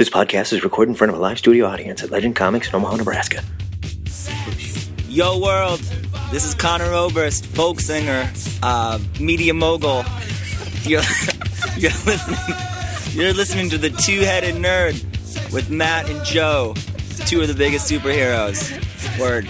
This podcast is recorded in front of a live studio audience at Legend Comics in Omaha, Nebraska. Yo, world. This is Conor Oberst, folk singer, uh, media mogul. You're, you're listening. You're listening to the Two-Headed Nerd with Matt and Joe, two of the biggest superheroes. Word.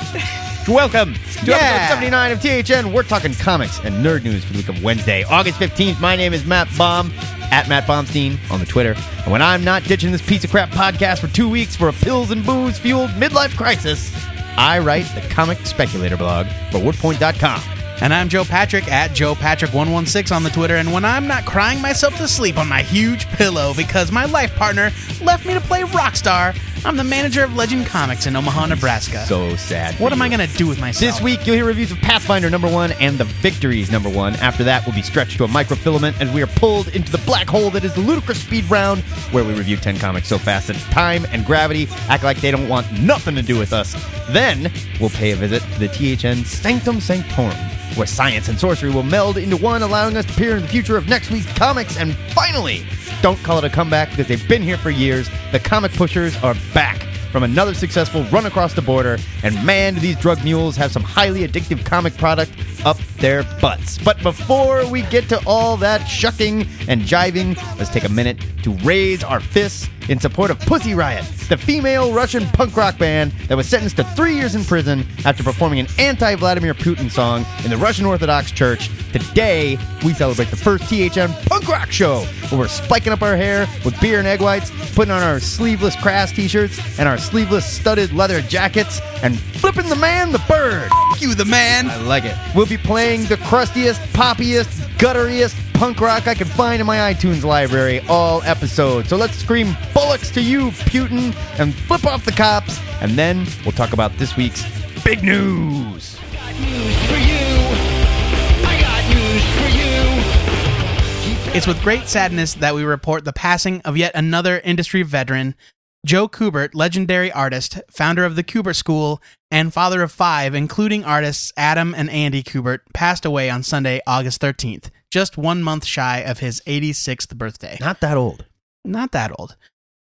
Welcome to Yeah. episode 79 of THN. We're talking comics and nerd news for the week of Wednesday, August 15th. My name is Matt Baum, at Matt Baumstein on the Twitter. And when I'm not ditching this piece of crap podcast for two weeks for a pills and booze fueled midlife crisis, I write the comic speculator blog for WordPoint.com. And I'm Joe Patrick at Joe Patrick116 on the Twitter. And when I'm not crying myself to sleep on my huge pillow because my life partner left me to play Rockstar, I'm the manager of Legend Comics in Omaha, Nebraska. So sad. what am. I going to do with myself? This week, you'll hear reviews of Pathfinder number one and The Victories number one. After that, we'll be stretched to a microfilament as we are pulled into the black hole that is the ludicrous speed round, where we review 10 comics so fast that time and gravity act like they don't want nothing to do with us. Then, we'll pay a visit to the THN Sanctum Sanctorum, where science and sorcery will meld into one, allowing us to peer into the future of next week's comics. And finally, don't call it a comeback because they've been here for years. The comic pushers are back from another successful run across the border, and man, do these drug mules have some highly addictive comic product up their butts. But before we get to all that shucking and jiving, let's take a minute to raise our fists in support of Pussy Riot, the female Russian punk rock band that was sentenced to three years in prison after performing an anti Vladimir Putin song in the Russian Orthodox Church. Today, we celebrate the first THN punk rock show where we're spiking up our hair with beer and egg whites, putting on our sleeveless crass t shirts and our sleeveless studded leather jackets, and flipping the man the bird. Fuck you, the man. I like it. We'll be playing the crustiest, poppiest, gutteriest punk rock I can find in my iTunes library all episode. So let's scream bullocks to you, Putin, and flip off the cops, and then we'll talk about this week's big news. It's with great sadness that we report the passing of yet another industry veteran. Joe Kubert, legendary artist, founder of the Kubert School, and father of five, including artists Adam and Andy Kubert, passed away on Sunday, August 13th, just one month shy of his 86th birthday. Not that old. Not that old.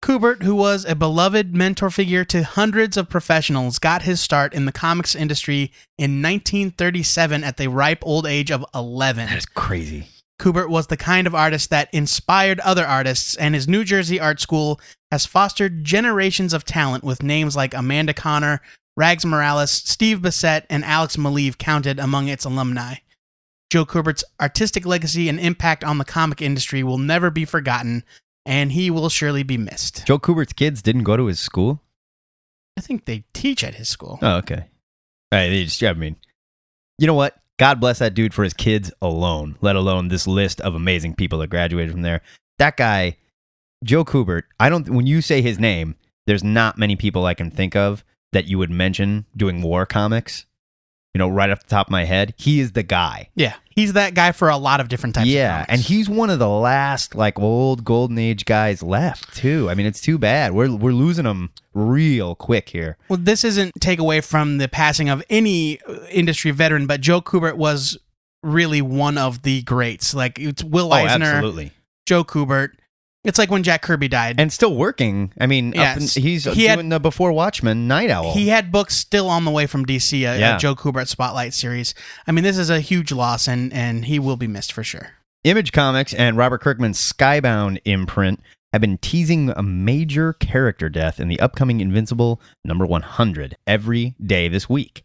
Kubert, who was a beloved mentor figure to hundreds of professionals, got his start in the comics industry in 1937 at the ripe old age of 11. That is crazy. Kubert was the kind of artist that inspired other artists, and his New Jersey art school has fostered generations of talent with names like Amanda Conner, Rags Morales, Steve Bissette, and Alex Maleev counted among its alumni. Joe Kubert's artistic legacy and impact on the comic industry will never be forgotten, and he will surely be missed. Joe Kubert's kids didn't go to his school? I think they teach at his school. Oh, okay. All right, they just, I mean, you know what? God bless that dude for his kids alone, let alone this list of amazing people that graduated from there. That guy, Joe Kubert, I don't, when you say his name, there's not many people I can think of that you would mention doing war comics. You know, right off the top of my head, he is the guy. Yeah, he's that guy for a lot of different types of yeah, and he's one of the last like old golden age guys left too. I mean, it's too bad. We're we're losing him real quick here. Well, this isn't take away from the passing of any uh, industry veteran, but Joe Kubert was really one of the greats. Like it's Will Oh, Eisner, absolutely. Joe Kubert. It's like when Jack Kirby died. and still working. I mean, up Yes. in- he's uh, He had- doing the Before Watchmen Night Owl. he had books still on the way from DC, a, a Yeah. Joe Kubert Spotlight series. I mean, this is a huge loss, and and he will be missed for sure. Image Comics and Robert Kirkman's Skybound imprint have been teasing a major character death in the upcoming Invincible number 100 every day this week.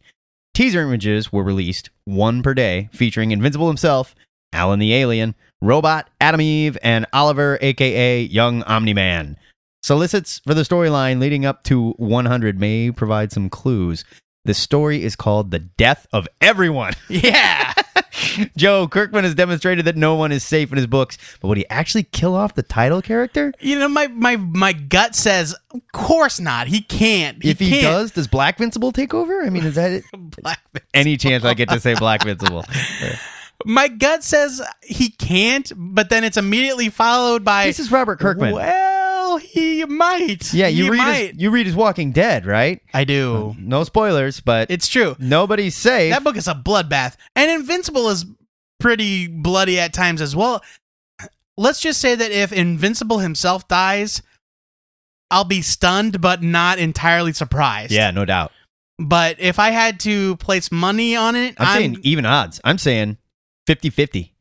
Teaser images were released, one per day, featuring Invincible himself, Alan the Alien, Robot, Adam Eve, and Oliver, aka Young Omni Man. Solicits for the storyline leading up to 100 may provide some clues. The story is called The Death of Everyone. Yeah, Joe Kirkman has demonstrated that no one is safe in his books, but would he actually kill off the title character? you know, my my my gut says, of course not. He can't. if he can't. does, does Black Vincible take over? I mean, is that it? Black any chance I get to say Black Vincible? My gut says he can't, but then it's immediately followed by This is Robert Kirkman. Well, he might. Yeah, you He read might. his, you read his Walking Dead, right? I do. Uh, no spoilers, but It's true. nobody's safe. That book is a bloodbath, and Invincible is pretty bloody at times as well. Let's just say that if Invincible himself dies, I'll be stunned, but not entirely surprised. Yeah, no doubt. But if I had to place money on it, I'm, I'm, saying even odds. I'm saying 50 50.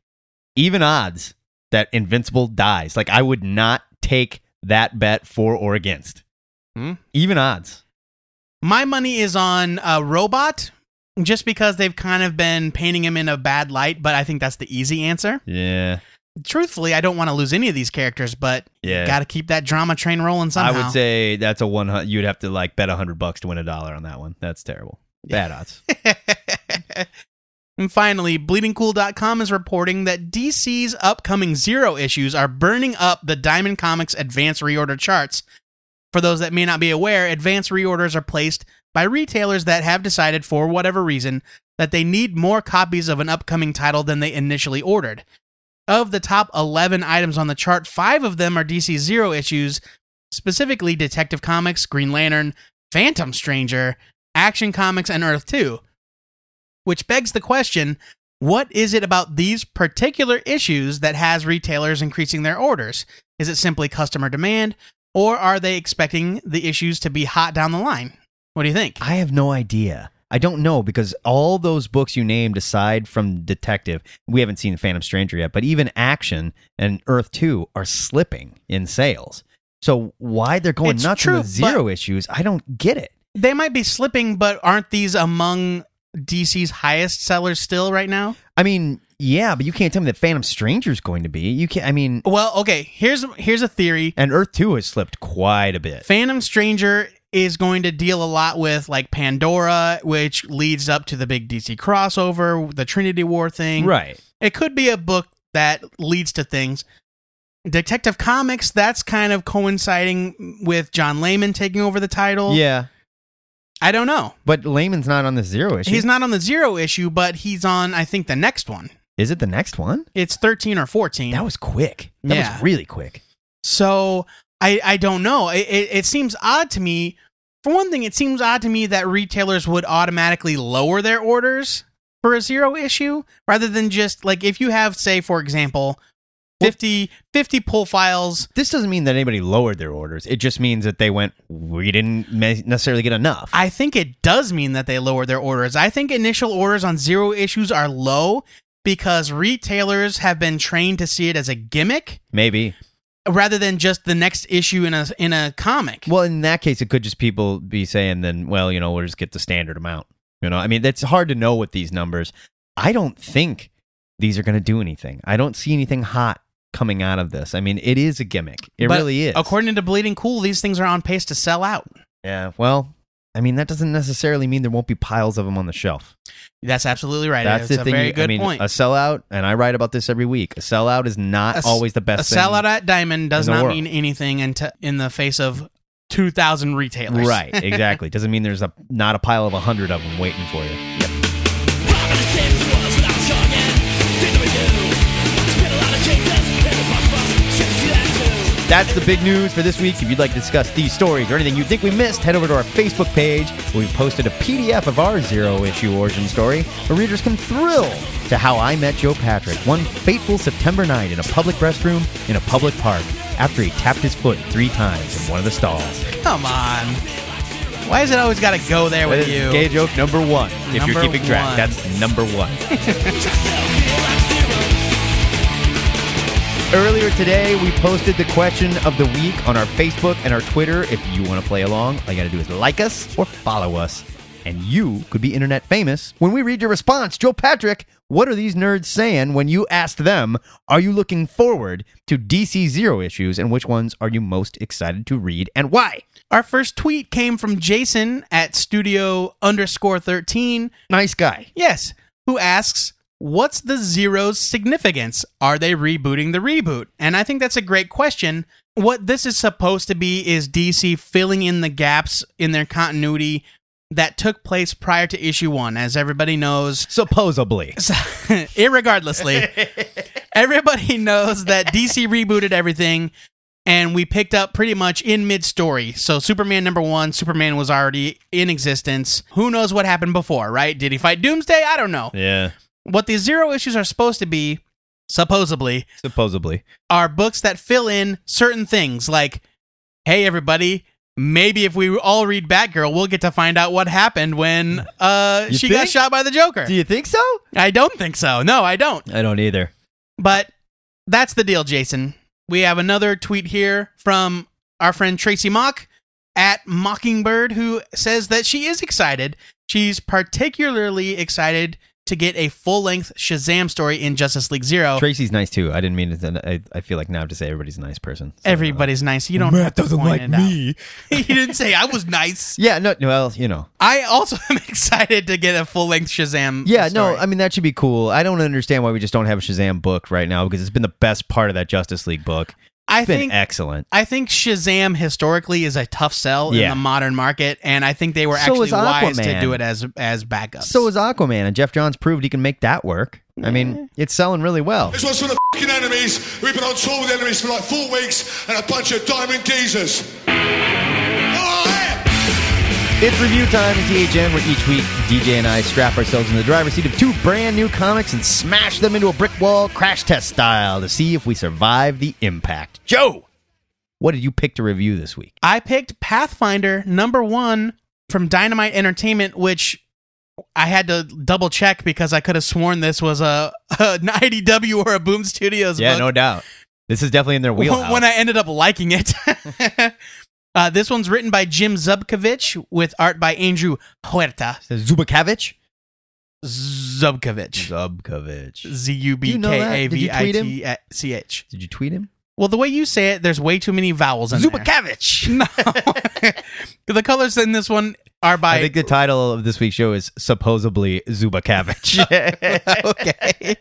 Even odds that Invincible dies. Like, I would not take that bet for or against. Hmm? Even odds. my money is on a robot, just because they've kind of been painting him in a bad light. But I think that's the easy answer. Yeah. Truthfully, I don't want to lose any of these characters, but Yeah. got to keep that drama train rolling somehow. I would say that's a one. You'd have to like bet a hundred bucks to win a dollar on that one. That's terrible. Bad odds. and finally, BleedingCool.com is reporting that DC's upcoming Zero issues are burning up the Diamond Comics advance reorder charts. For those that may not be aware, advance reorders are placed by retailers that have decided, for whatever reason, that they need more copies of an upcoming title than they initially ordered. Of the top 11 items on the chart, five of them are DC Zero issues, specifically Detective Comics, Green Lantern, Phantom Stranger, Action Comics, and Earth 2. Which begs the question what is it about these particular issues that has retailers increasing their orders? Is it simply customer demand, or are they expecting the issues to be hot down the line? What do you think? I have no idea. I don't know because all those books you named, aside from Detective, we haven't seen Phantom Stranger yet, but even Action and Earth 2 are slipping in sales. So why they're going It's nuts true, with zero issues, I don't get it. They might be slipping, but aren't these among DC's highest sellers still right now? I mean, yeah, but you can't tell me that Phantom Stranger's going to be. You can't. I mean, Well, okay, here's here's a theory. and Earth 2 has slipped quite a bit. Phantom Stranger is going to deal a lot with like Pandora, which leads up to the big DC crossover, the Trinity War thing. Right. It could be a book that leads to things. Detective Comics, that's kind of coinciding with John Layman taking over the title. Yeah. I don't know. But Layman's not on the zero issue. He's not on the zero issue, but he's on, I think, the next one. Is it the next one? It's 13 or 14. That was quick. That Yeah. was really quick. So I I don't know. It, it it seems odd to me. For one thing, it seems odd to me that retailers would automatically lower their orders for a zero issue rather than just like if you have say for example 50 50 pull files This doesn't mean that anybody lowered their orders. It just means that they went, we didn't me- necessarily get enough. I think it does mean that they lowered their orders. I think initial orders on zero issues are low because retailers have been trained to see it as a gimmick Maybe. rather than just the next issue in a in a comic. Well, in that case, it could just people be saying, then, well, you know, we'll just get the standard amount. You know, I mean, it's hard to know with these numbers. I don't think these are going to do anything. I don't see anything hot coming out of this. I mean, it is a gimmick. It But really is. According to Bleeding Cool, these things are on pace to sell out. yeah. Well, I mean, that doesn't necessarily mean there won't be piles of them on the shelf. That's absolutely right. That's It's the a thing. very good I mean, point. a sellout, and I write about this every week. A sellout is not A always the best. thing. A sellout at Diamond does not world. mean anything in, in the face of 2,000 retailers. Right, exactly. Doesn't mean there's a not a pile of a hundred of them waiting for you. That's the big news for this week. If you'd like to discuss these stories or anything you think we missed, head over to our Facebook page where we posted a PDF of our zero issue origin story where readers can thrill to how I met Joe Patrick one fateful September night in a public restroom in a public park after he tapped his foot three times in one of the stalls. Come on. Why is it always got to go there That with you? Gay joke number one. If Number you're keeping track, one. that's number one. Earlier today, we posted the question of the week on our Facebook and our Twitter. If you want to play along, all you got to do is like us or follow us, and you could be internet famous when we read your response. Joe Patrick, what are these nerds saying when you asked them, Are you looking forward to DC Zero issues, and which ones are you most excited to read, and why? Our first tweet came from Jason at studio underscore 13. Nice guy. Yes, who asks, What's the Zero's significance? Are they rebooting the reboot? And I think that's a great question. What this is supposed to be is DC filling in the gaps in their continuity that took place prior to issue one. As everybody knows, Supposedly. irregardlessly, everybody knows that DC rebooted everything and we picked up pretty much in mid story. So, Superman number one, Superman was already in existence. Who knows what happened before, right? Did he fight Doomsday? I don't know. Yeah. What these zero issues are supposed to be, supposedly, Supposedly. are books that fill in certain things like hey, everybody, maybe if we all read Batgirl, we'll get to find out what happened when uh, she got shot by the Joker. Do you think so? I don't think so. No, I don't. I don't either. But that's the deal, Jason. We have another tweet here from our friend Tracy Mock at Mockingbird, who says that she is excited. She's particularly excited to get a full length Shazam story in Justice League Zero. Tracy's nice too. I didn't mean to. I, I feel like now I have to say everybody's a nice person. So, Everybody's nice. You don't have to point it out. he didn't say I was nice. Yeah, no, well, you know. I also am excited to get a full length Shazam. Yeah, story. no, I mean that should be cool. I don't understand why we just don't have a Shazam book right now because it's been the best part of that Justice League book. I been think excellent. I think Shazam historically is a tough sell in the modern market, and I think they were So actually is wise to do it as as backups. So is Aquaman, and Geoff Johns proved he can make that work. I mean, it's selling really well. This one's for the fucking enemies. We've been on tour with enemies for like four weeks and a bunch of diamond geezers. It's review time at THN, where each week DJ and I strap ourselves in the driver's seat of two brand new comics and smash them into a brick wall, crash test style, to see if we survive the impact. Joe, what did you pick to review this week? I picked Pathfinder number one from Dynamite Entertainment, which I had to double check because I could have sworn this was a an IDW or a Boom Studios Yeah, book. no doubt. This is definitely in their wheelhouse. when I ended up liking it. uh, this one's written by Jim Zubkavich with art by Andrew Huerta. Zubakavich? Zubkavich. Zubkavich. Z U B K? A V I T C H. Did you tweet him? Well, the way you say it, there's way too many vowels in there. Zubakavich! No. the colors in this one are by I think the title of this week's show is supposedly Zubakavich. okay.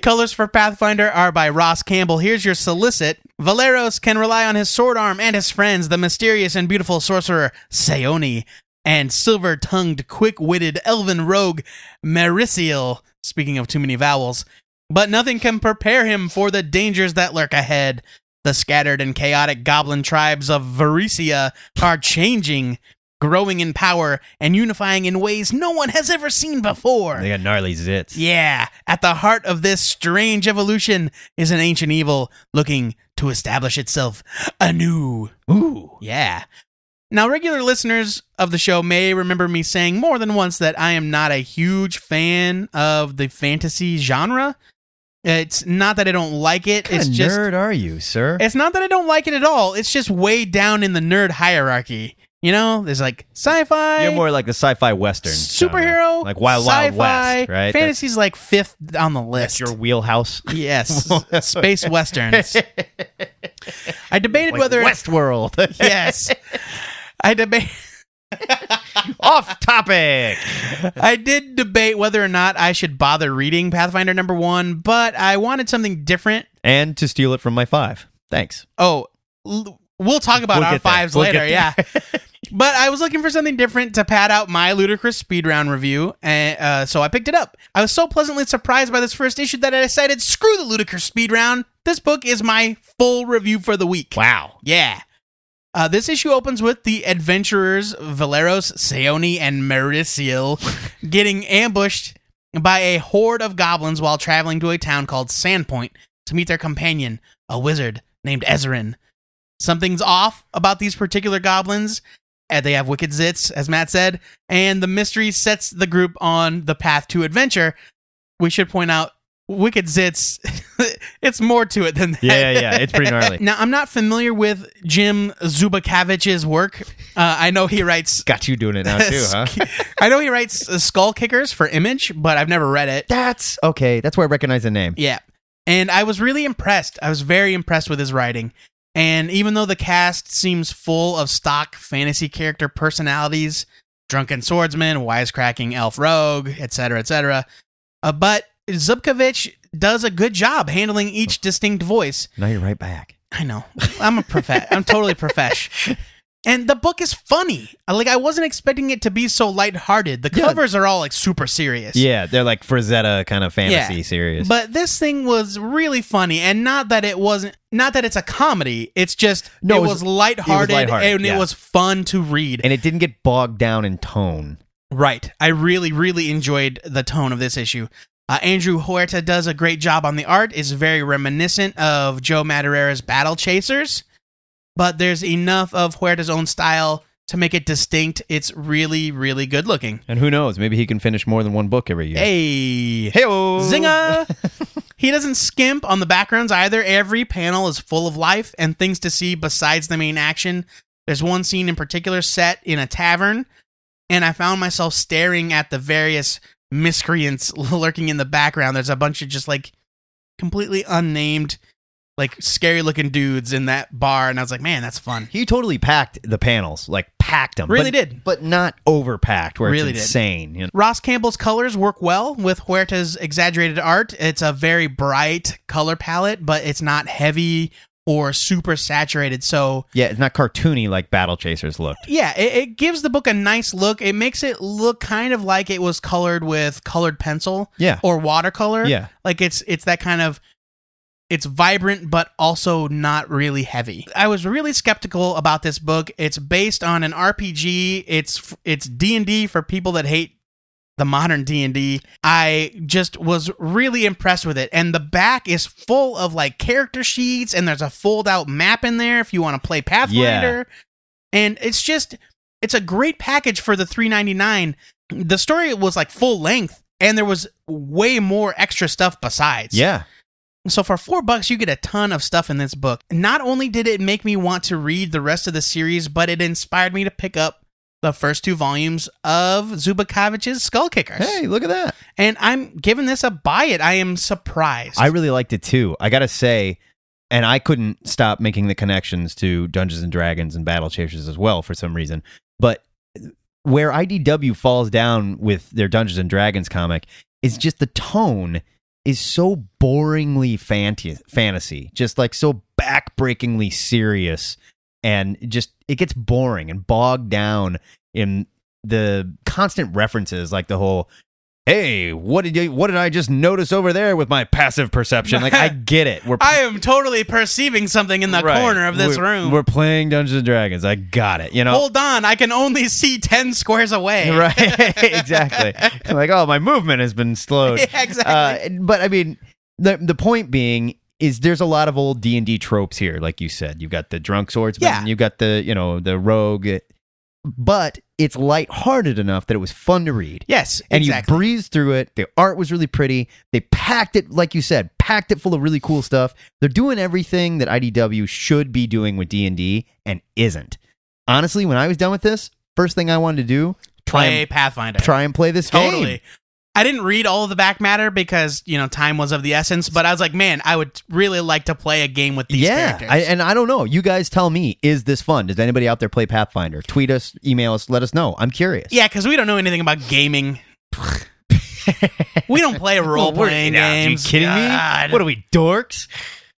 Colors for Pathfinder are by Ross Campbell. Here's your solicit. Valeros can rely on his sword arm and his friends, the mysterious and beautiful sorcerer Seoni, and silver tongued, quick witted elven rogue Merisiel. Speaking of too many vowels. But nothing can prepare him for the dangers that lurk ahead. The scattered and chaotic goblin tribes of Varisia are changing, growing in power, and unifying in ways no one has ever seen before. they got gnarly zits. Yeah, at the heart of this strange evolution is an ancient evil looking to establish itself anew. Ooh. Yeah. Now, regular listeners of the show may remember me saying more than once that I am not a huge fan of the fantasy genre. It's not that I don't like it. What It's just nerd are you, sir? it's not that I don't like it at all. It's just way down in the nerd hierarchy. You know, there's like sci-fi, You're more like the sci-fi western superhero, genre. like Wild Wild West, right? Fantasy's like fifth on the list. that's your wheelhouse. Yes, space westerns. I debated Like whether Westworld. yes, I debate. Off topic. I did debate whether or not I should bother reading Pathfinder number one, but I wanted something different. And to steal it from my five. Thanks. Oh, l- we'll talk about We'll our get there. fives We'll later. get Yeah, but I was looking for something different to pad out my ludicrous speed round review, and uh, so I picked it up. I was so pleasantly surprised by this first issue that I decided, screw the ludicrous speed round. This book is my full review for the week. Wow. Yeah. Uh, this issue opens with the adventurers Valeros, Seoni, and Merisiel getting ambushed by a horde of goblins while traveling to a town called Sandpoint to meet their companion, a wizard named Ezren. Something's off about these particular goblins. And they have wicked zits, as Matt said, and the mystery sets the group on the path to adventure. We should point out wicked zits. it's more to it than that. Yeah, yeah, it's pretty gnarly. Now, I'm not familiar with Jim Zubakavich's work. Uh, I know he writes. Got you doing it now too, huh? I know he writes uh, Skull Kickers for Image, but I've never read it. That's okay. That's where I recognize the name. Yeah. And I was really impressed. I was very impressed with his writing. And even though the cast seems full of stock fantasy character personalities, drunken swordsman, wisecracking elf rogue, etc., etc., uh, but Zubkavich does a good job handling each oh. distinct voice. Now you're right back. I know. I'm a prof. I'm totally profesh. And the book is funny. Like I wasn't expecting it to be so lighthearted. The Yeah. covers are all like super serious. Yeah, they're like Frazetta kind of fantasy Yeah. series. But this thing was really funny, and not that it wasn't, not that it's a comedy. It's just No, it it was, was- lighthearted, lighthearted, and yeah. it was fun to read. and it didn't get bogged down in tone. right, I really, really enjoyed the tone of this issue. Uh, Andrew Huerta does a great job on the art. is very reminiscent of Joe Madureira's Battle Chasers. but there's enough of Huerta's own style to make it distinct. It's really, really good looking. And who knows? Maybe he can finish more than one book every year. Hey, Hey, Zinga! he doesn't skimp on the backgrounds either. Every panel is full of life and things to see besides the main action. There's one scene in particular set in a tavern, and I found myself staring at the various miscreants lurking in the background. There's a bunch of just like completely unnamed, like scary looking dudes in that bar, and I was like, man, that's fun. He totally packed the panels, like packed them. Really but, did. but not overpacked, where Really it's insane. You know? Ross Campbell's colors work well with Huerta's exaggerated art. It's a very bright color palette, but it's not heavy or super saturated. So, Yeah, it's not cartoony like Battle Chasers looked. yeah, it, it gives the book a nice look. It makes it look kind of like it was colored with colored pencil Yeah. or watercolor. Yeah. Like it's it's that kind of it's vibrant but also not really heavy. I was really skeptical about this book. It's based on an RPG. It's it's D&D for people that hate the modern D&D. I just was really impressed with it and the back is full of like character sheets and there's a fold out map in there if you want to play Pathfinder. And it's just it's a great package for the 3.99. The story was like full length and there was way more extra stuff besides. Yeah. So for four bucks, you get a ton of stuff in this book. Not only did it make me want to read the rest of the series, but it inspired me to pick up the first two volumes of Zubikovich's Skull Kickers. Hey, look at that. And I'm giving this a buy it. I am surprised. I really liked it too. I gotta say, and I couldn't stop making the connections to Dungeons and Dragons and Battle Chasers as well for some reason. But where IDW falls down with their Dungeons and Dragons comic is just the tone is so boringly fantasy, just like so backbreakingly serious, and just it gets boring and bogged down in the constant references, like the whole hey, what did you, what did I just notice over there with my passive perception? Like I get it. We're I am totally perceiving something in the right. corner of this We're- room. We're playing Dungeons and Dragons. I got it. You know. Hold on, I can only see 10 squares away. Right, exactly. like, oh, my movement has been slowed. Yeah, exactly. Uh, but I mean, the the point being is there's a lot of old D and D tropes here, like you said. You've got the drunk swordsman, Yeah. you've got the you know the rogue, but it's lighthearted enough that it was fun to read. Yes, and exactly. you breezed through it. The art was really pretty. They packed it, like you said, packed it full of really cool stuff. They're doing everything that IDW should be doing with D and D and isn't. Honestly, when I was done with this, first thing I wanted to do try Play and, Pathfinder. try and play this Totally. game. I didn't read all of the back matter because you know time was of the essence, but I was like, man, I would really like to play a game with these yeah, characters. I, and I don't know. You guys tell me, is this fun? Does anybody out there play Pathfinder? Tweet us, email us, let us know. I'm curious. yeah, because we don't know anything about gaming. we don't play role playing Yeah, games. Are you kidding God. me? What are we dorks?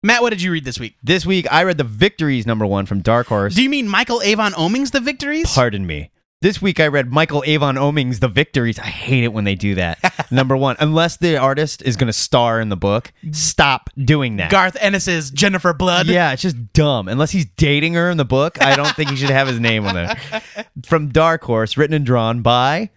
Matt, what did you read this week? This week I read the Victories number one from Dark Horse. Do you mean Michael Avon Oeming's The Victories? Pardon me. This week I read Michael Avon Oeming's The Victories. I hate it when they do that. Number one, unless the artist is going to star in the book, stop doing that. Garth Ennis's Jennifer Blood. yeah, it's just dumb. Unless he's dating her in the book, I don't think he should have his name on there. From Dark Horse, written and drawn by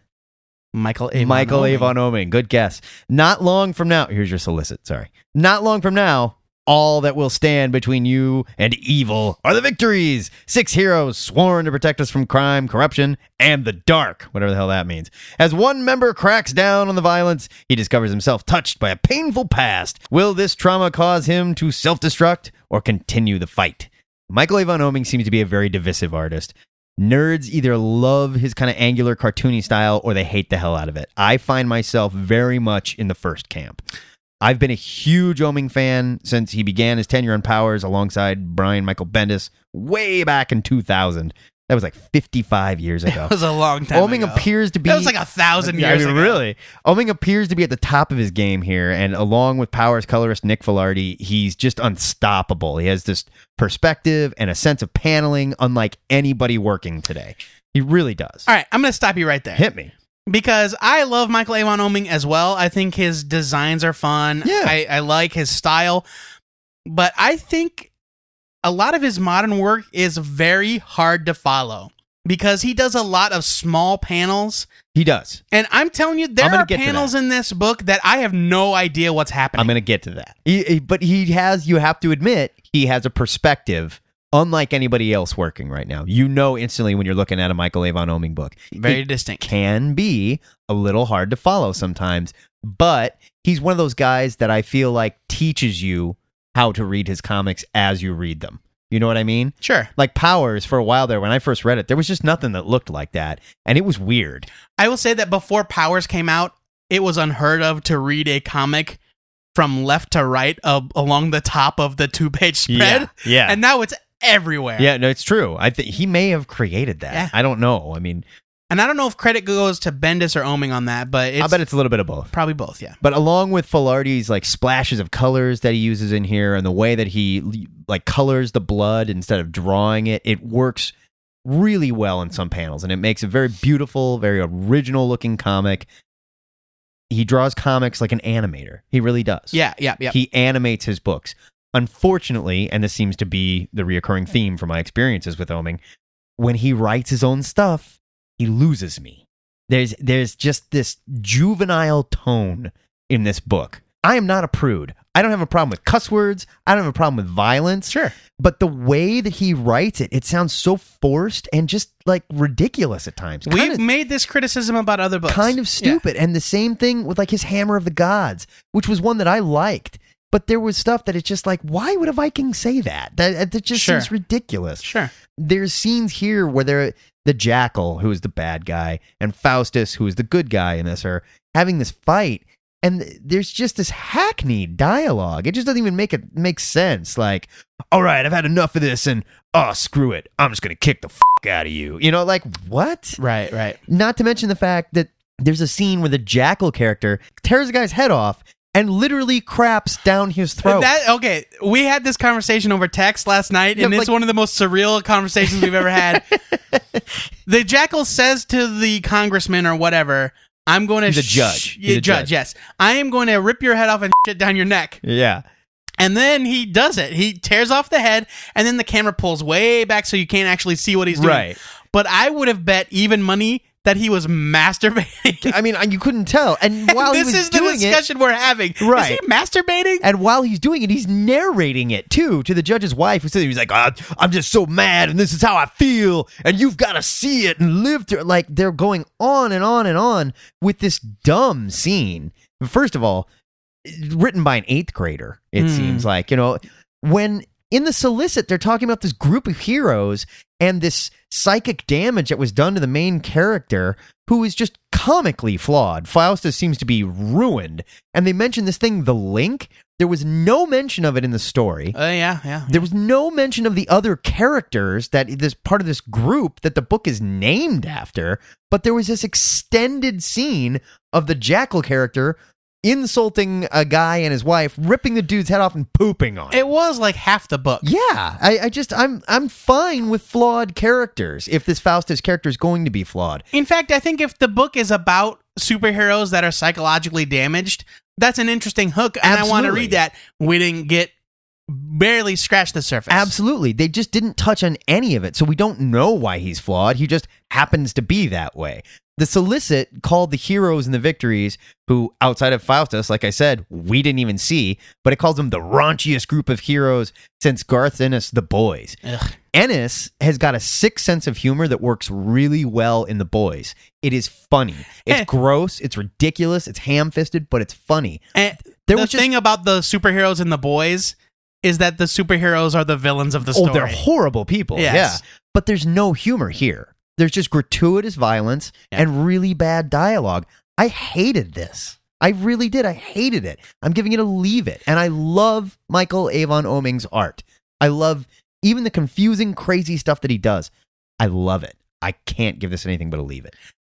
Michael Avon. Michael Oeming. Avon Oeming. Good guess. Not long from now, here's your solicit. Sorry. Not long from now, all that will stand between you and evil are the victories. Six heroes sworn to protect us from crime, corruption, and the dark, whatever the hell that means. As one member cracks down on the violence, he discovers himself touched by a painful past. Will this trauma cause him to self destruct or continue the fight? Michael Avon Oeming seems to be a very divisive artist. Nerds either love his kind of angular, cartoony style or they hate the hell out of it. I find myself very much in the first camp. I've been a huge Oeming fan since he began his tenure on Powers alongside Brian Michael Bendis way back in 2000. That was like 55 years ago. That was a long time Oeming ago. appears to be That was like a thousand years I mean, ago. really. Oeming appears to be at the top of his game here, and along with Powers colorist Nick Filardi, he's just unstoppable. He has this perspective and a sense of paneling unlike anybody working today. He really does. All right, I'm going to stop you right there. Hit me. Because I love Michael Avon Oeming as well. I think his designs are fun. Yeah. I, I like his style, but I think a lot of his modern work is very hard to follow because he does a lot of small panels. He does. And I'm telling you, there are panels in this book that I have no idea what's happening. I'm going to get to that. He- he- but he has, you have to admit, he has a perspective unlike anybody else working right now. You know instantly when you're looking at a Michael Avon Oeming book. Very It distinct. can be a little hard to follow sometimes, but he's one of those guys that I feel like teaches you how to read his comics as you read them. You know what I mean? Sure. Like Powers for a while there when I first read it, there was just nothing that looked like that and it was weird. I will say that before Powers came out, it was unheard of to read a comic from left to right uh, along the top of the two page spread. Yeah. And now it's everywhere. Yeah, no, it's true. I think he may have created that. Yeah. I don't know. I mean, And I don't know if credit goes to Bendis or Oeming on that, but it's I bet it's a little bit of both. probably both, yeah. But along with Filardi's like splashes of colors that he uses in here and the way that he like colors the blood instead of drawing it, it works really well in some panels and it makes a very beautiful, very original looking comic. He draws comics like an animator. He really does. Yeah, yeah, yeah. He animates his books. Unfortunately, and this seems to be the reoccurring theme from my experiences with Oeming, when he writes his own stuff, he loses me. There's there's just this juvenile tone in this book. I am not a prude. I don't have a problem with cuss words. I don't have a problem with violence. Sure. But the way that he writes it, it sounds so forced and just like ridiculous at times. We've Kinda- made this criticism about other books. kind of Yeah. stupid. And the same thing with like his Hammer of the Gods, which was one that I liked. But there was stuff that it's just like, why would a Viking say that? That, that just Sure. seems ridiculous. Sure. There's scenes here where they're the Jackal, who is the bad guy, and Faustus, who is the good guy in this, are having this fight. And there's just this hackneyed dialogue. It just doesn't even make it make sense. Like, all right, I've had enough of this, and oh, screw it, I'm just gonna kick the fuck out of you. You know, like what? Right, right. Not to mention the fact that there's a scene where the jackal character tears a guy's head off and literally craps down his throat. That okay, we had this conversation over text last night, and it's like- one of the most surreal conversations we've ever had. the jackal says to the congressman or whatever, "I'm going to He's a judge. Yeah, a judge, judge. yes, I am going to rip your head off and shit down your neck." yeah. And then he does it. He tears off the head, and then the camera pulls way back so you can't actually see what he's doing. Right. But I would have bet even money that he was masturbating. I mean, you couldn't tell. And while this he was is the doing it, discussion we're having. Right. Is he masturbating? and while he's doing it, he's narrating it too to the judge's wife, who says he's like, "Ah, "I'm just so mad, and this is how I feel, and you've got to see it and live through." it." Like they're going on and on and on with this dumb scene. First of all, written by an eighth grader. It Hmm. seems like you know when in the solicit they're talking about this group of heroes and this psychic damage that was done to the main character who is just comically flawed. Faustus seems to be ruined, and they mention this thing, the link. There was no mention of it in the story. Uh, yeah, yeah. There was no mention of the other characters that this part of this group that the book is named after, but there was this extended scene of the jackal character insulting a guy and his wife, ripping the dude's head off and pooping on it. It was like half the book. Yeah, I, I just I'm I'm fine with flawed characters if this Faustus character is going to be flawed. In fact, I think if the book is about superheroes that are psychologically damaged, that's an interesting hook, and I want to read that. We didn't get barely scratch the surface. Absolutely. They just didn't touch on any of it. So we don't know why he's flawed. He just happens to be that way. The solicit called the heroes and the victories, who outside of Faustus, like I said, we didn't even see, but it calls them the raunchiest group of heroes since Garth Ennis' The Boys. Ugh. Ennis has got a sick sense of humor that works really well in The Boys. It is funny. It's Eh. gross. It's ridiculous. It's ham fisted, but it's funny. And There the was just- thing about the superheroes and the boys is that the superheroes are the villains of the story. Oh, they're horrible people. Yes. Yeah. But there's no humor here. There's just gratuitous violence Yeah. and really bad dialogue. I hated this. I really did. I hated it. I'm giving it a leave it. And I love Michael Avon Oeming's art. I love even the confusing, crazy stuff that he does. I love it. I can't give this anything but a leave it.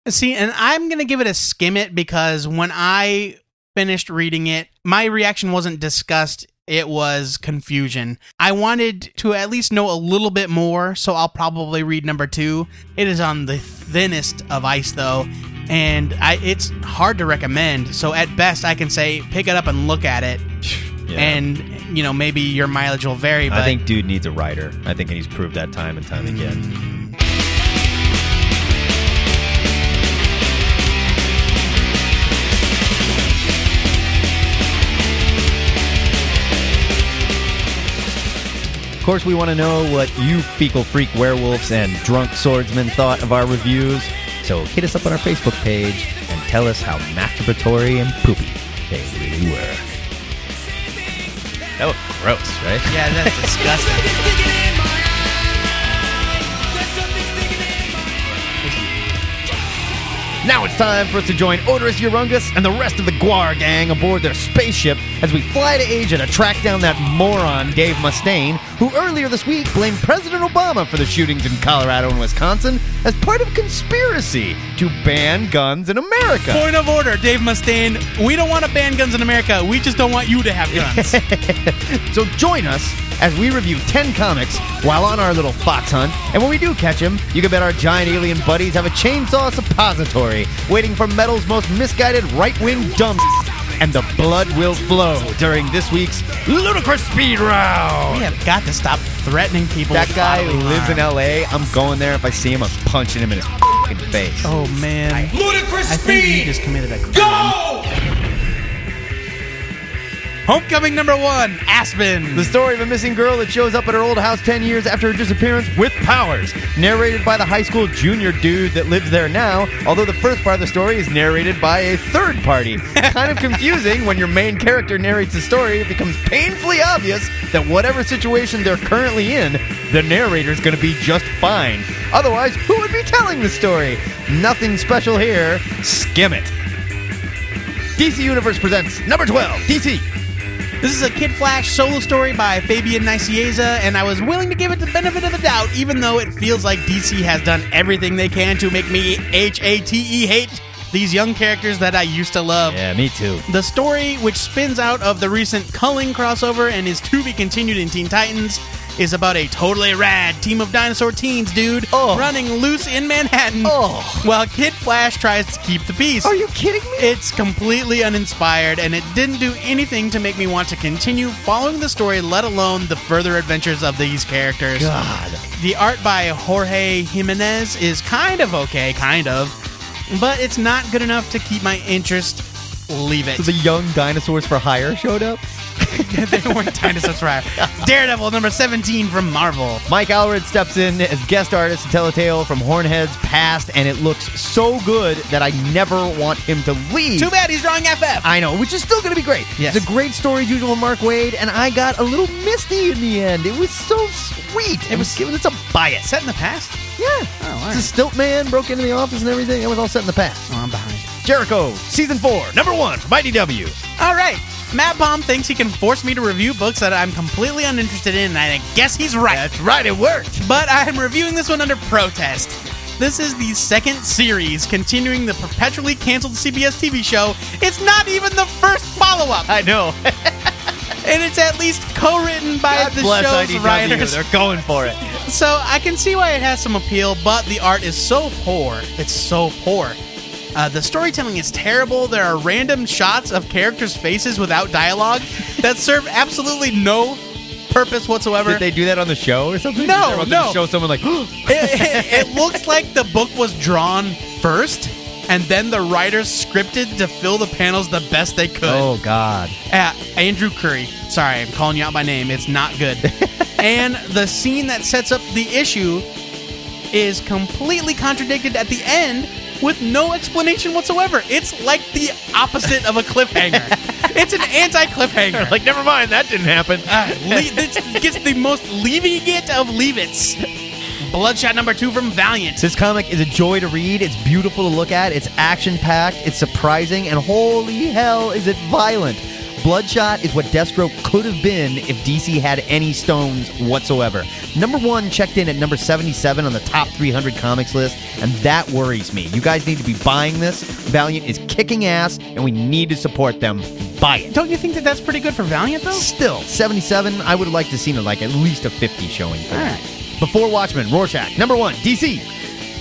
See, and I'm going to give it a skim it because when I finished reading it, my reaction wasn't disgust, it was confusion. I wanted to at least know a little bit more, so I'll probably read number 2. It is on the thinnest of ice though, and I it's hard to recommend. So at best I can say pick it up and look at it. And you know, maybe your mileage will vary, but I think dude needs a writer. I think he's proved that time and time again. Mm. Course, we want to know what you fecal freak werewolves and drunk swordsmen thought of our reviews. So hit us up on our Facebook page and tell us how masturbatory and poopy they really were. That was oh, gross, right? Yeah, that's disgusting. Now it's time for us to join Oderus Urungus and the rest of the Gwar gang aboard their spaceship as we fly to Asia to track down that moron Dave Mustaine, who earlier this week blamed President Obama for the shootings in Colorado and Wisconsin as part of a conspiracy to ban guns in America. Point of order, Dave Mustaine. We don't want to ban guns in America. We just don't want you to have guns. So join us as we review 10 comics while on our little fox hunt. And when we do catch him, you can bet our giant alien buddies have a chainsaw suppository waiting for metal's most misguided right wing dumps. And the blood will flow during this week's Ludicrous Speed Round. we have got to stop threatening people. That guy bodily lives harm. in LA. I'm going there. If I see him, I'm punching him in his fucking face. Oh man, Ludicrous I think he speed! just committed a crime. Go! Homecoming number one, Aspen. The story of a missing girl that shows up at her old house 10 years after her disappearance with powers. Narrated by the high school junior dude that lives there now, although the first part of the story is narrated by a third party. kind of confusing when your main character narrates the story, it becomes painfully obvious that whatever situation they're currently in, the narrator's gonna be just fine. Otherwise, who would be telling the story? Nothing special here. Skim it. DC Universe presents number 12, DC. This is a Kid Flash solo story by Fabian Nicieza, and I was willing to give it the benefit of the doubt, even though it feels like DC has done everything they can to make me H A T E hate these young characters that I used to love. Yeah, me too. The story, which spins out of the recent Culling crossover and is to be continued in Teen Titans, is about a totally rad team of dinosaur teens, dude, Oh. running loose in Manhattan Oh. while Kid Flash tries to keep the peace. Are you kidding me? It's completely uninspired, and it didn't do anything to make me want to continue following the story, let alone the further adventures of these characters. God. The art by Jorge Jimenez is kind of okay, kind of, but it's not good enough to keep my interest. Leave it. So the young dinosaurs for hire showed up? they weren't dinosaurs right. Daredevil number 17 from Marvel. Mike Allred steps in as guest artist to tell a tale from Hornhead's past, and it looks so good that I never want him to leave. Too bad he's drawing FF. I know, which is still going to be great. Yes. It's a great story, as usual, Mark Waid, and I got a little misty in the end. It was so sweet. It was giving us a bias. Set in the past? Yeah. Oh, all right. It's a stilt man, broke into the office and everything. It was all set in the past. Oh, I'm behind. Jericho, season four, number one from IDW. All right. Matt Baum thinks he can force me to review books that I'm completely uninterested in, and I guess he's right. That's right, it worked. But I'm reviewing this one under protest. This is the second series continuing the perpetually canceled CBS TV show. It's not even the first follow up, I know. and it's at least co written by God the bless show's IDW. writers. They're going for it. So I can see why it has some appeal, but the art is so poor. It's so poor. Uh, the storytelling is terrible. There are random shots of characters' faces without dialogue that serve absolutely no purpose whatsoever. Did they do that on the show or something? No, They're about to no. Show someone like, it, it- it looks like the book was drawn first, and then the writers scripted to fill the panels the best they could. oh God. Uh, Andrew Curry. Sorry, I'm calling you out by name. It's not good. and the scene that sets up the issue is completely contradicted at the end with no explanation whatsoever. It's like the opposite of a cliffhanger. it's an anti-cliffhanger. Like, never mind, that didn't happen. Uh, le- this gets the most leaving it of leave it's. Bloodshot number two from Valiant. This comic is a joy to read. It's beautiful to look at. It's action packed. It's surprising. And holy hell, is it violent! Bloodshot is what Deathstroke could have been if DC had any stones whatsoever. Number one checked in at number 77 on the top 300 comics list, and that worries me. You guys need to be buying this. Valiant is kicking ass, and we need to support them. Buy it. Don't you think that that's pretty good for Valiant though? Still, 77, I would have liked to seen it like at least a 50 showing for All that. right. Before Watchmen, Rorschach, number one, DC.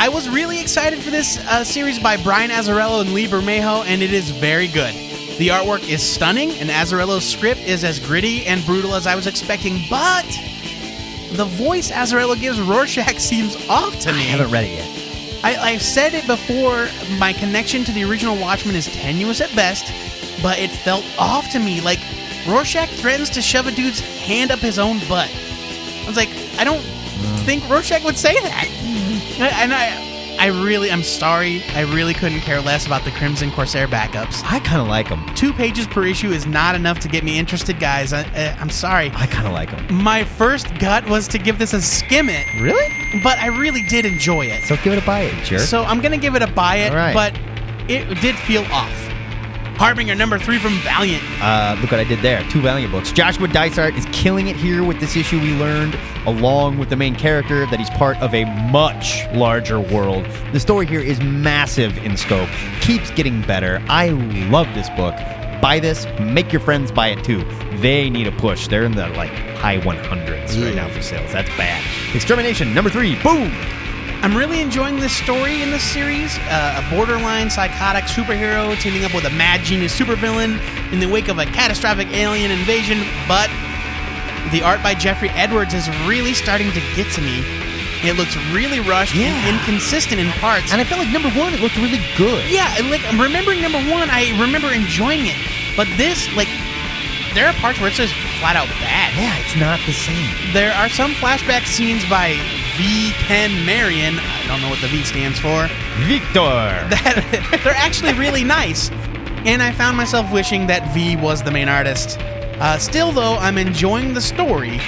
I was really excited for this uh, series by Brian Azzarello and Lee Bermejo, and it is very good. The artwork is stunning, and Azzarello's script is as gritty and brutal as I was expecting, but the voice Azzarello gives Rorschach seems off to me. I haven't read it yet. I, I've said it before, my connection to the original Watchmen is tenuous at best, but it felt off to me like Rorschach threatens to shove a dude's hand up his own butt. I was like, I don't mm. think Rorschach would say that. And I, I really, I'm sorry. I really couldn't care less about the Crimson Corsair backups. I kind of like them. Two pages per issue is not enough to get me interested, guys. I, I, I'm sorry. I kind of like them. My first gut was to give this a skim it, Really? but I really did enjoy it. So give it a buy it, jerk. So I'm gonna give it a buy it, right. but it did feel off. Harbinger number three from Valiant. Uh, look what I did there. Two Valiant books. Joshua Dysart is killing it here with this issue. We learned, along with the main character, that he's part of a much larger world. The story here is massive in scope, keeps getting better. I love this book. Buy this. Make your friends buy it too. They need a push. They're in the like high 100s right now for sales. That's bad. Extermination number three. Boom. I'm really enjoying this story in this series. Uh, a borderline psychotic superhero teaming up with a mad genius supervillain in the wake of a catastrophic alien invasion, but the art by Jeffrey Edwards is really starting to get to me. It looks really rushed Yeah. and inconsistent in parts. And I felt like number one, it looked really good. yeah, and, like remembering number one, I remember enjoying it. But this, like, there are parts where it's just flat out bad. Yeah, it's not the same. There are some flashback scenes by V. Ken Marion. I don't know what the V stands for. Victor. that they're actually really nice. And I found myself wishing that V was the main artist. Uh, still, though, I'm enjoying the story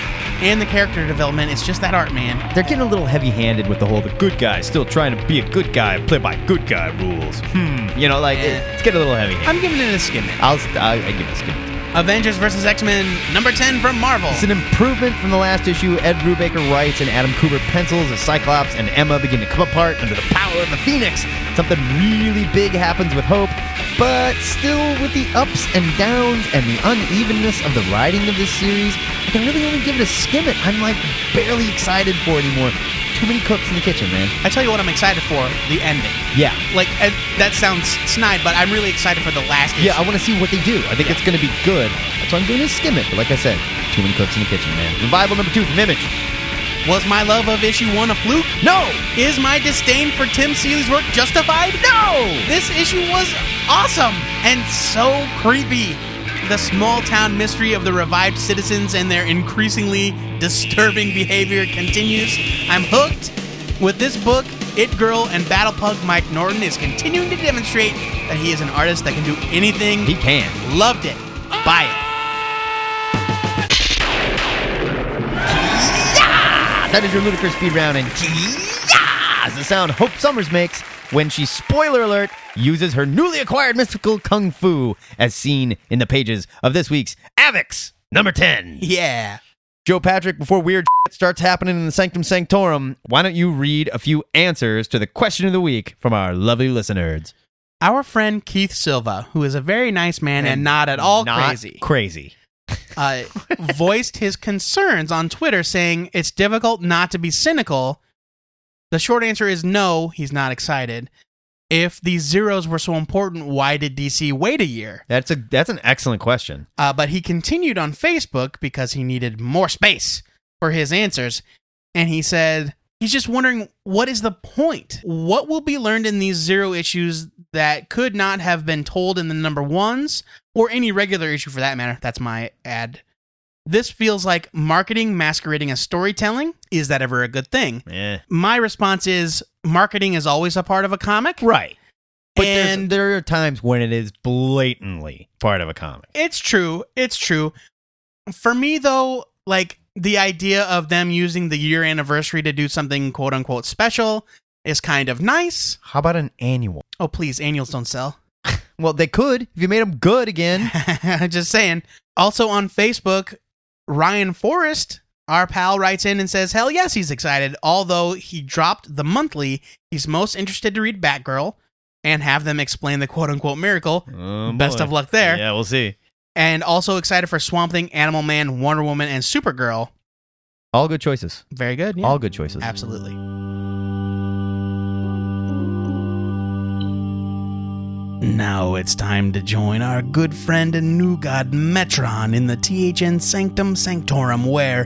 and the character development. It's just that art, man. They're getting a little heavy-handed with the whole the good guy still trying to be a good guy, play by good guy rules. Hmm, you know, like it- Eh. it's getting a little heavy. I'm giving it a skim. I'll, I'll, i give it a skip. Avengers vs. X Men, number 10 from Marvel. It's an improvement from the last issue. Ed Brubaker writes and Adam Kubert pencils as Cyclops and Emma begin to come apart under the power of the Phoenix. Something really big happens with Hope, but still with the ups and downs and the unevenness of the writing of this series, I can really only give it a skim it. I'm like barely excited for it anymore. Too many cooks in the kitchen, man. I tell you what I'm excited for the ending. Yeah. Like, uh, that sounds snide, but I'm really excited for the last issue. Yeah, I want to see what they do. I think it's going to be good. That's why I'm doing is skim it. But like I said, too many cooks in the kitchen, man. Revival number two from Image. Was my love of issue one a fluke? No! Is my disdain for Tim Seeley's work justified? No! This issue was awesome and so creepy. The small town mystery of the revived citizens and their increasingly disturbing behavior continues. I'm hooked. With this book, It Girl and Battle Pug Mike Norton is continuing to demonstrate that he is an artist that can do anything. He can. Loved it. Buy it. That is your ludicrous speed round, and yeah, is the sound Hope Summers makes when she, spoiler alert, uses her newly acquired mystical kung fu, as seen in the pages of this week's Avix number 10. Yeah. Joe Patrick, before weird shit starts happening in the Sanctum Sanctorum, why don't you read a few answers to the question of the week from our lovely listeners? Our friend Keith Silva, who is a very nice man and, not at all Not crazy. Crazy. Uh, voiced his concerns on Twitter, saying it's difficult not to be cynical. The short answer is no, he's not excited. If these zeros were so important, why did DC wait a year? That's a that's an excellent question. Uh, but he continued on Facebook because he needed more space for his answers. And he said he's just wondering what is the point? What will be learned in these zero issues that could not have been told in the number ones or any regular issue for that matter? That's my ad. This feels like marketing masquerading as storytelling. Is that ever a good thing? Eh. My response is marketing is always a part of a comic. Right. But And- there are times when it is blatantly part of a comic. It's true. It's true. For me, though, like the idea of them using the year anniversary to do something quote unquote special is kind of nice. How about an annual? Oh, please, annuals don't sell. Well, they could if you made them good again. Just saying. Also on Facebook, Ryan Forrest, our pal, writes in and says, Hell yes, he's excited. Although he dropped the monthly, he's most interested to read Batgirl and have them explain the quote unquote miracle. Oh, Best boy. of luck there. Yeah, we'll see. And also excited for Swamp Thing, Animal Man, Wonder Woman, and Supergirl. All good choices. Very good. Yeah. All good choices. Absolutely. Now it's time to join our good friend and new god Metron in the THN Sanctum Sanctorum, where,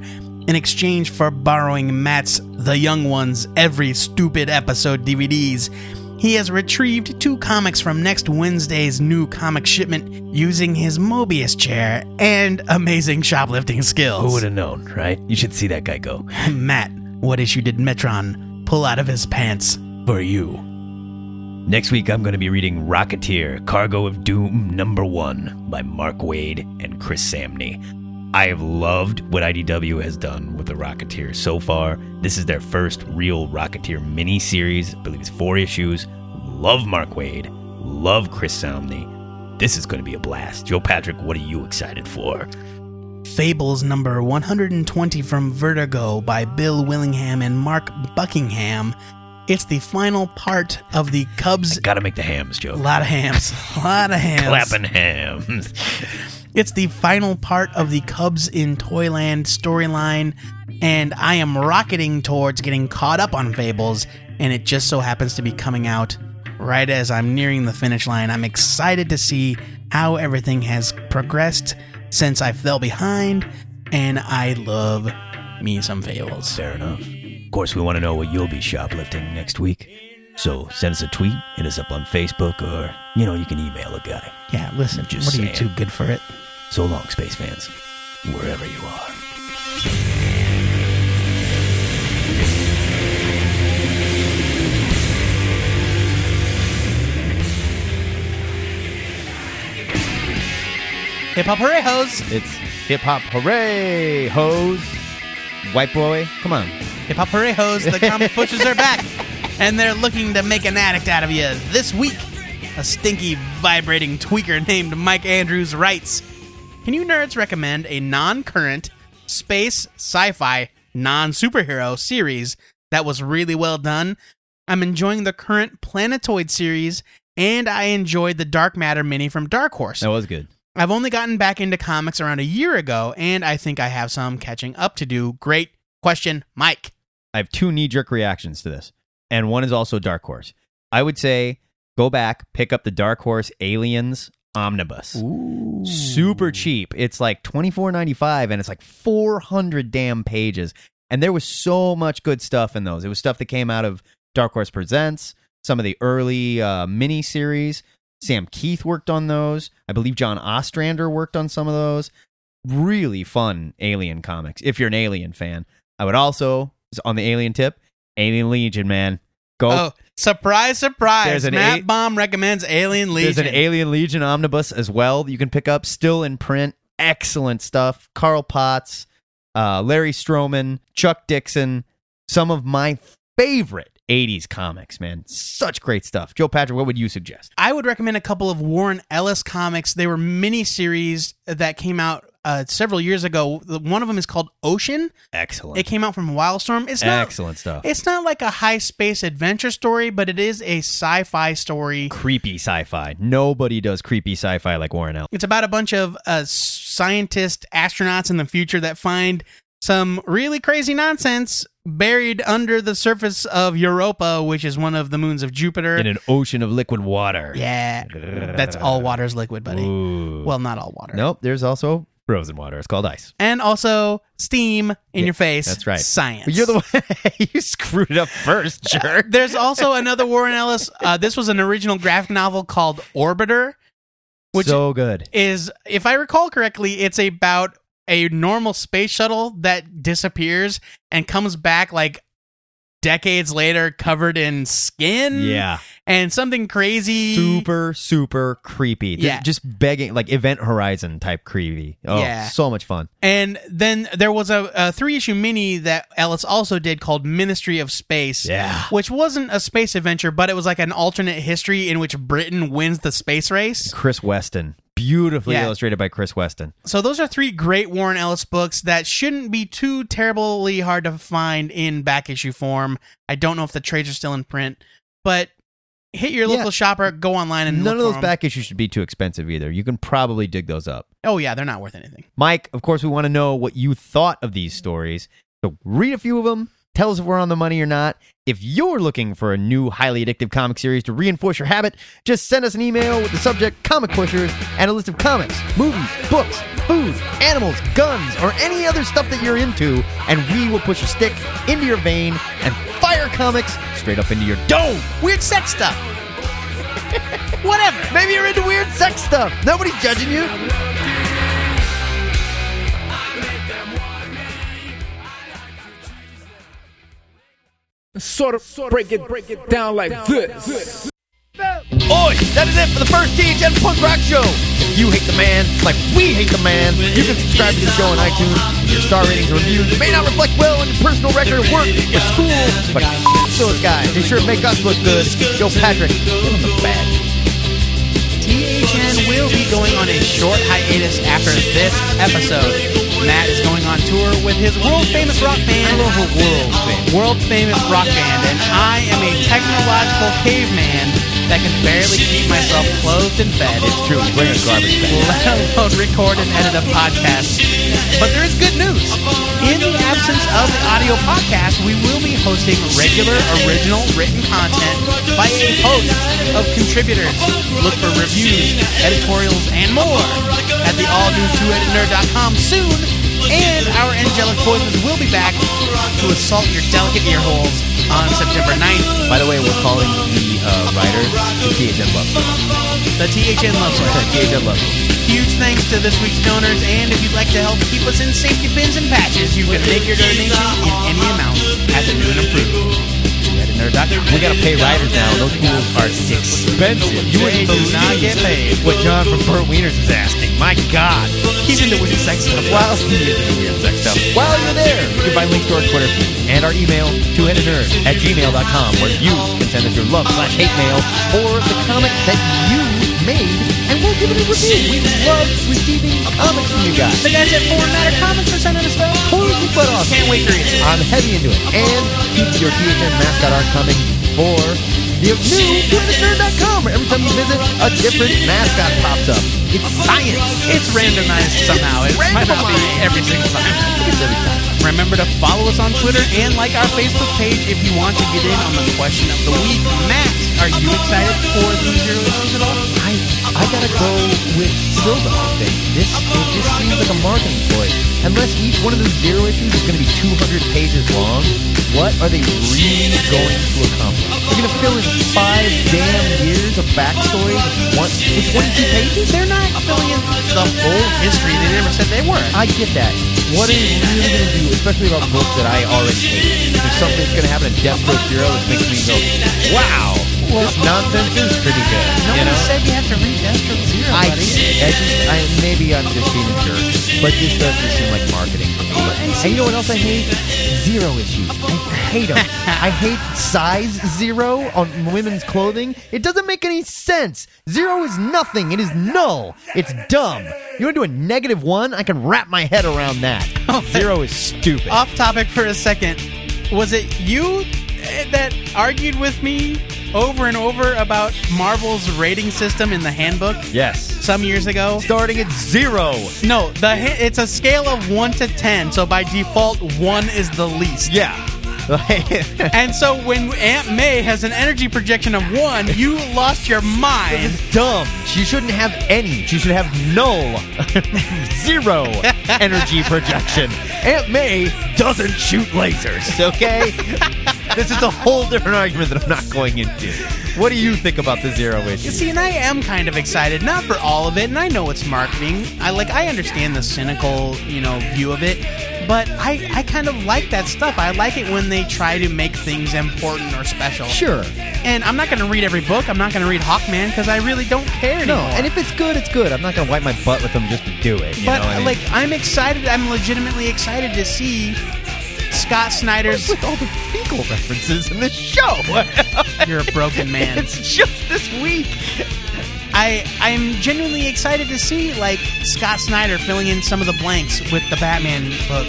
in exchange for borrowing Matt's The Young Ones every stupid episode DVDs, he has retrieved two comics from next Wednesday's new comic shipment using his Mobius chair and amazing shoplifting skills. Who would have known, right? You should see that guy go. Matt, what issue did Metron pull out of his pants for you? Next week, I'm going to be reading Rocketeer Cargo of Doom number one by Mark Waid and Chris Samnee. I have loved what IDW has done with the Rocketeer so far. This is their first real Rocketeer mini series. I believe it's four issues. Love Mark Waid. Love Chris Samnee. This is going to be a blast. Joe Patrick, what are you excited for? Fables number 120 from Vertigo by Bill Willingham and Mark Buckingham. It's the final part of the Cubs. Gotta make the hams, Joe. A lot of hams. A lot of hams. Clapping hams. It's the final part of the Cubs in Toyland storyline, and I am rocketing towards getting caught up on Fables, and it just so happens to be coming out right as I'm nearing the finish line. I'm excited to see how everything has progressed since I fell behind, and I love me some Fables. Fair enough. Of course, we want to know what you'll be shoplifting next week. So send us a tweet, hit us up on Facebook, or, you know, you can email a guy. Yeah, listen, Just what are you saying. too good for it? So long, space fans, wherever you are. Hip hop hooray hoes. It's hip hop hooray, hoes. White boy, come on. Hip Hop Hooray hoes. the comic pushers are back, and they're looking to make an addict out of you. This week, a stinky, vibrating tweaker named Mike Andrews writes Can you nerds recommend a non current, space, sci fi, non superhero series that was really well done? I'm enjoying the current Planetoid series, and I enjoyed the Dark Matter mini from Dark Horse. That was good. I've only gotten back into comics around a year ago, and I think I have some catching up to do. Great question, Mike. I have two knee jerk reactions to this, and one is also Dark Horse. I would say go back, pick up the Dark Horse Aliens Omnibus. Super cheap. It's like twenty four ninety five, and it's like four hundred damn pages. And there was so much good stuff in those. It was stuff that came out of Dark Horse Presents, some of the early uh, mini series. Sam Kieth worked on those. I believe John Ostrander worked on some of those. Really fun Alien comics. If you're an Alien fan, I would also on the Alien tip, Alien Legion, man. Go Oh, surprise, surprise. There's an Matt A- Bomb recommends Alien Legion. There's an Alien Legion omnibus as well that you can pick up, still in print. Excellent stuff. Carl Potts, uh, Larry Stroman, Chuck Dixon, some of my favorite 80s comics, man. Such great stuff. Joe Patrick, what would you suggest? I would recommend a couple of Warren Ellis comics. They were mini series that came out uh, several years ago. One of them is called Ocean. Excellent. It came out from Wildstorm. It's not Excellent stuff. It's not like a high space adventure story, but it is a sci-fi story. creepy sci-fi. Nobody does creepy sci-fi like Warren Ellis. It's about a bunch of uh, scientist astronauts in the future that find some really crazy nonsense buried under the surface of Europa, which is one of the moons of Jupiter. In an ocean of liquid water. yeah, that's all water's liquid, buddy. Ooh. Well, not all water. nope, there's also frozen water. It's called ice. And also steam in Yeah, your face. That's right. Science. But you're the one you screwed it up first, jerk. There's also another Warren Ellis. Uh, this was an original graphic novel called Orbiter, which so good. is, if I recall correctly, it's about a normal space shuttle that disappears and comes back like decades later covered in skin Yeah. and something crazy. Super, super creepy. Yeah. Just begging, like Event Horizon type creepy. Oh, Yeah. so much fun. And then there was a, a three issue mini that Ellis also did called Ministry of Space. Yeah. Which wasn't a space adventure, but it was like an alternate history in which Britain wins the space race. Chris Weston. Beautifully Yeah. illustrated by Chris Weston. So those are three great Warren Ellis books that shouldn't be too terribly hard to find in back issue form. I don't know if the trades are still in print, but hit your Yeah. local shopper, go online and None of those back issues should be too expensive either. You can probably dig those up. Oh yeah, they're not worth anything. Mike, of course, we want to know what you thought of these stories. So read a few of them. Tell us if we're on the money or not. If you're looking for a new highly addictive comic series to reinforce your habit, just send us an email with the subject Comic Pushers and a list of comics, movies, books, food, animals, guns, or any other stuff that you're into, and we will push a stick into your vein and fire comics straight up into your dome. Weird sex stuff. Whatever. Maybe you're into weird sex stuff. Nobody's judging you. Sort of break it break it down like this. Oi! That is it for the first THN Punk Rock Show. You hate the man, like we hate the man, you can subscribe to the show on iTunes. Your star ratings and reviews may not reflect well on your personal record at work or school, but those guys, they sure make us look good. Joe Patrick, give him the badge. THN will be going on a short hiatus after this episode. Matt is going on tour with his world famous rock band. world famous. World famous rock band, and I am a technological caveman that can barely keep myself clothed and fed. It's true, bring a garbage bag. let alone record and edit a podcast. But there is good news. In the absence of the audio podcast, we will be hosting regular, original, written content by a host of contributors. Look for reviews, editorials, and more at the all-new two-headednerd.com soon. And our angelic voices will be back to assault your delicate ear holes on September 9th. By the way, we're calling uh, writers the THN Love. The THN Love the THN Love. Huge thanks to this week's donors, and if you'd like to help keep us in safety pins and patches, you can make your donation in any amount at the new and improved. We gotta pay writers now. Those tools are expensive. You wouldn't believe get paid. what John from Burt Wieners is asking. My God. He's into weird sex stuff. While he is into weird sex stuff. While you're there, you can find links to our Twitter and our email, two-headednerd at gmail.com, where you can send us your love slash hate mail or the comic that you made, and we'll give it a review. We love receiving comics from you guys. The guys at Foreign Matter Comics are sending us stuff. Totally butt off. Can't wait for you. I'm heavy into it. And keep your THN mascot art coming for the new where every time you visit, a different mascot pops up. It's science. It's randomized somehow. It might not be every single time. It's every time. Remember to follow us on Twitter and like our Facebook page if you want to get in on the question of the week. Matt, are you excited for the zero issues at all? I I gotta go with Silva. I think this it just seems like a marketing ploy. Unless each one of those zero issues is going to be 200 pages long, what are they really going to accomplish? They're going to fill in five damn years of backstory one with 22 pages. They're not filling in the whole history. They never said they were. I get that. What are you really going to do, especially about books that I already hate? If something's going to happen in Deathstroke Zero it makes me go, wow, this nonsense is pretty good. No you one know? said you have to read Deathstroke Zero, I, buddy. I just, I, maybe I'm just being a jerk, but this does just seem like marketing. And you know what else I hate? Zero issues. I hate them. I hate size zero on women's clothing. It doesn't make any sense. Zero is nothing. It is null. It's dumb. You want to do a negative one? I can wrap my head around that. Zero is stupid. Off topic for a second. Was it you eh, that argued with me over and over about Marvel's rating system in the handbook yes. some years ago? Starting at zero. No, the it's a scale of 1 to 10, so by default 1 is the least. Yeah. And so when Aunt May has an energy projection of 1, you lost your mind. Dumb. She shouldn't have any. She should have null, zero energy projection. Aunt May doesn't shoot lasers. Okay, this is a whole different argument that I'm not going into. What do you think about the zero issue? See, and I am kind of excited, not for all of it, and I know it's marketing. I like, I understand the cynical, you know, view of it, but I, I kind of like that stuff. I like it when they try to make things important or special. Sure. And I'm not going to read every book. I'm not going to read Hawkman because I really don't care No, anymore. and if it's good, it's good. I'm not going to wipe my butt with them just to do it. You but? I mean, like, I'm excited. I'm legitimately excited to see Scott Snyder's. with all the Finkel references in the show. You're a broken man. it's just this week. I I'm genuinely excited to see like Scott Snyder filling in some of the blanks with the Batman book.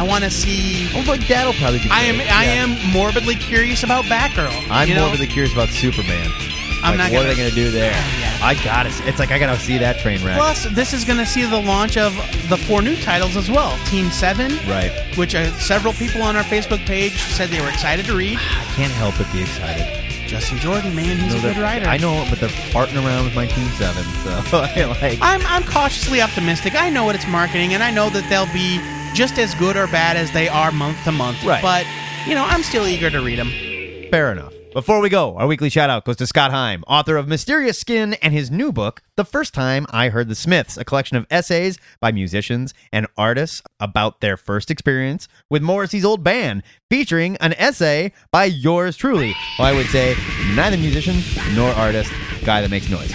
I want to see. Oh, but that'll probably be. I am great. I am morbidly curious about Batgirl. I'm you know? morbidly curious about Superman. I'm Like, not what gonna- are they going to do there? Yeah. I got it. It's like I got to see that train wreck. Plus, this is going to see the launch of the four new titles as well. Team Seven, Right. which uh, several people on our Facebook page said they were excited to read. I can't help but be excited. Justin Jordan, man, he's know a good writer. I know, but they're farting around with my Team Seven, so I like. I'm I'm cautiously optimistic. I know what it's marketing, and I know that they'll be just as good or bad as they are month to month. Right. But you know, I'm still eager to read them. Fair enough. Before we go, our weekly shout out goes to Scott Heim, author of Mysterious Skin and his new book, The First Time I Heard the Smiths, a collection of essays by musicians and artists about their first experience with Morrissey's old band, featuring an essay by yours truly. Well, I would say neither musician nor artist, guy that makes noise.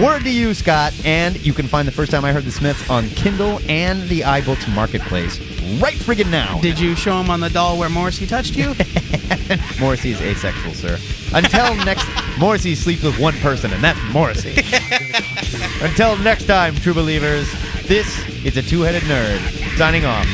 Word to you, Scott, and you can find The First Time I Heard the Smiths on Kindle and the iBooks Marketplace right friggin' now. Did you show him on the doll where Morrissey touched you? Morrissey is asexual, sir. Until next, Morrissey sleeps with one person, and that's Morrissey. Until next time, true believers, this is a two-headed nerd signing off.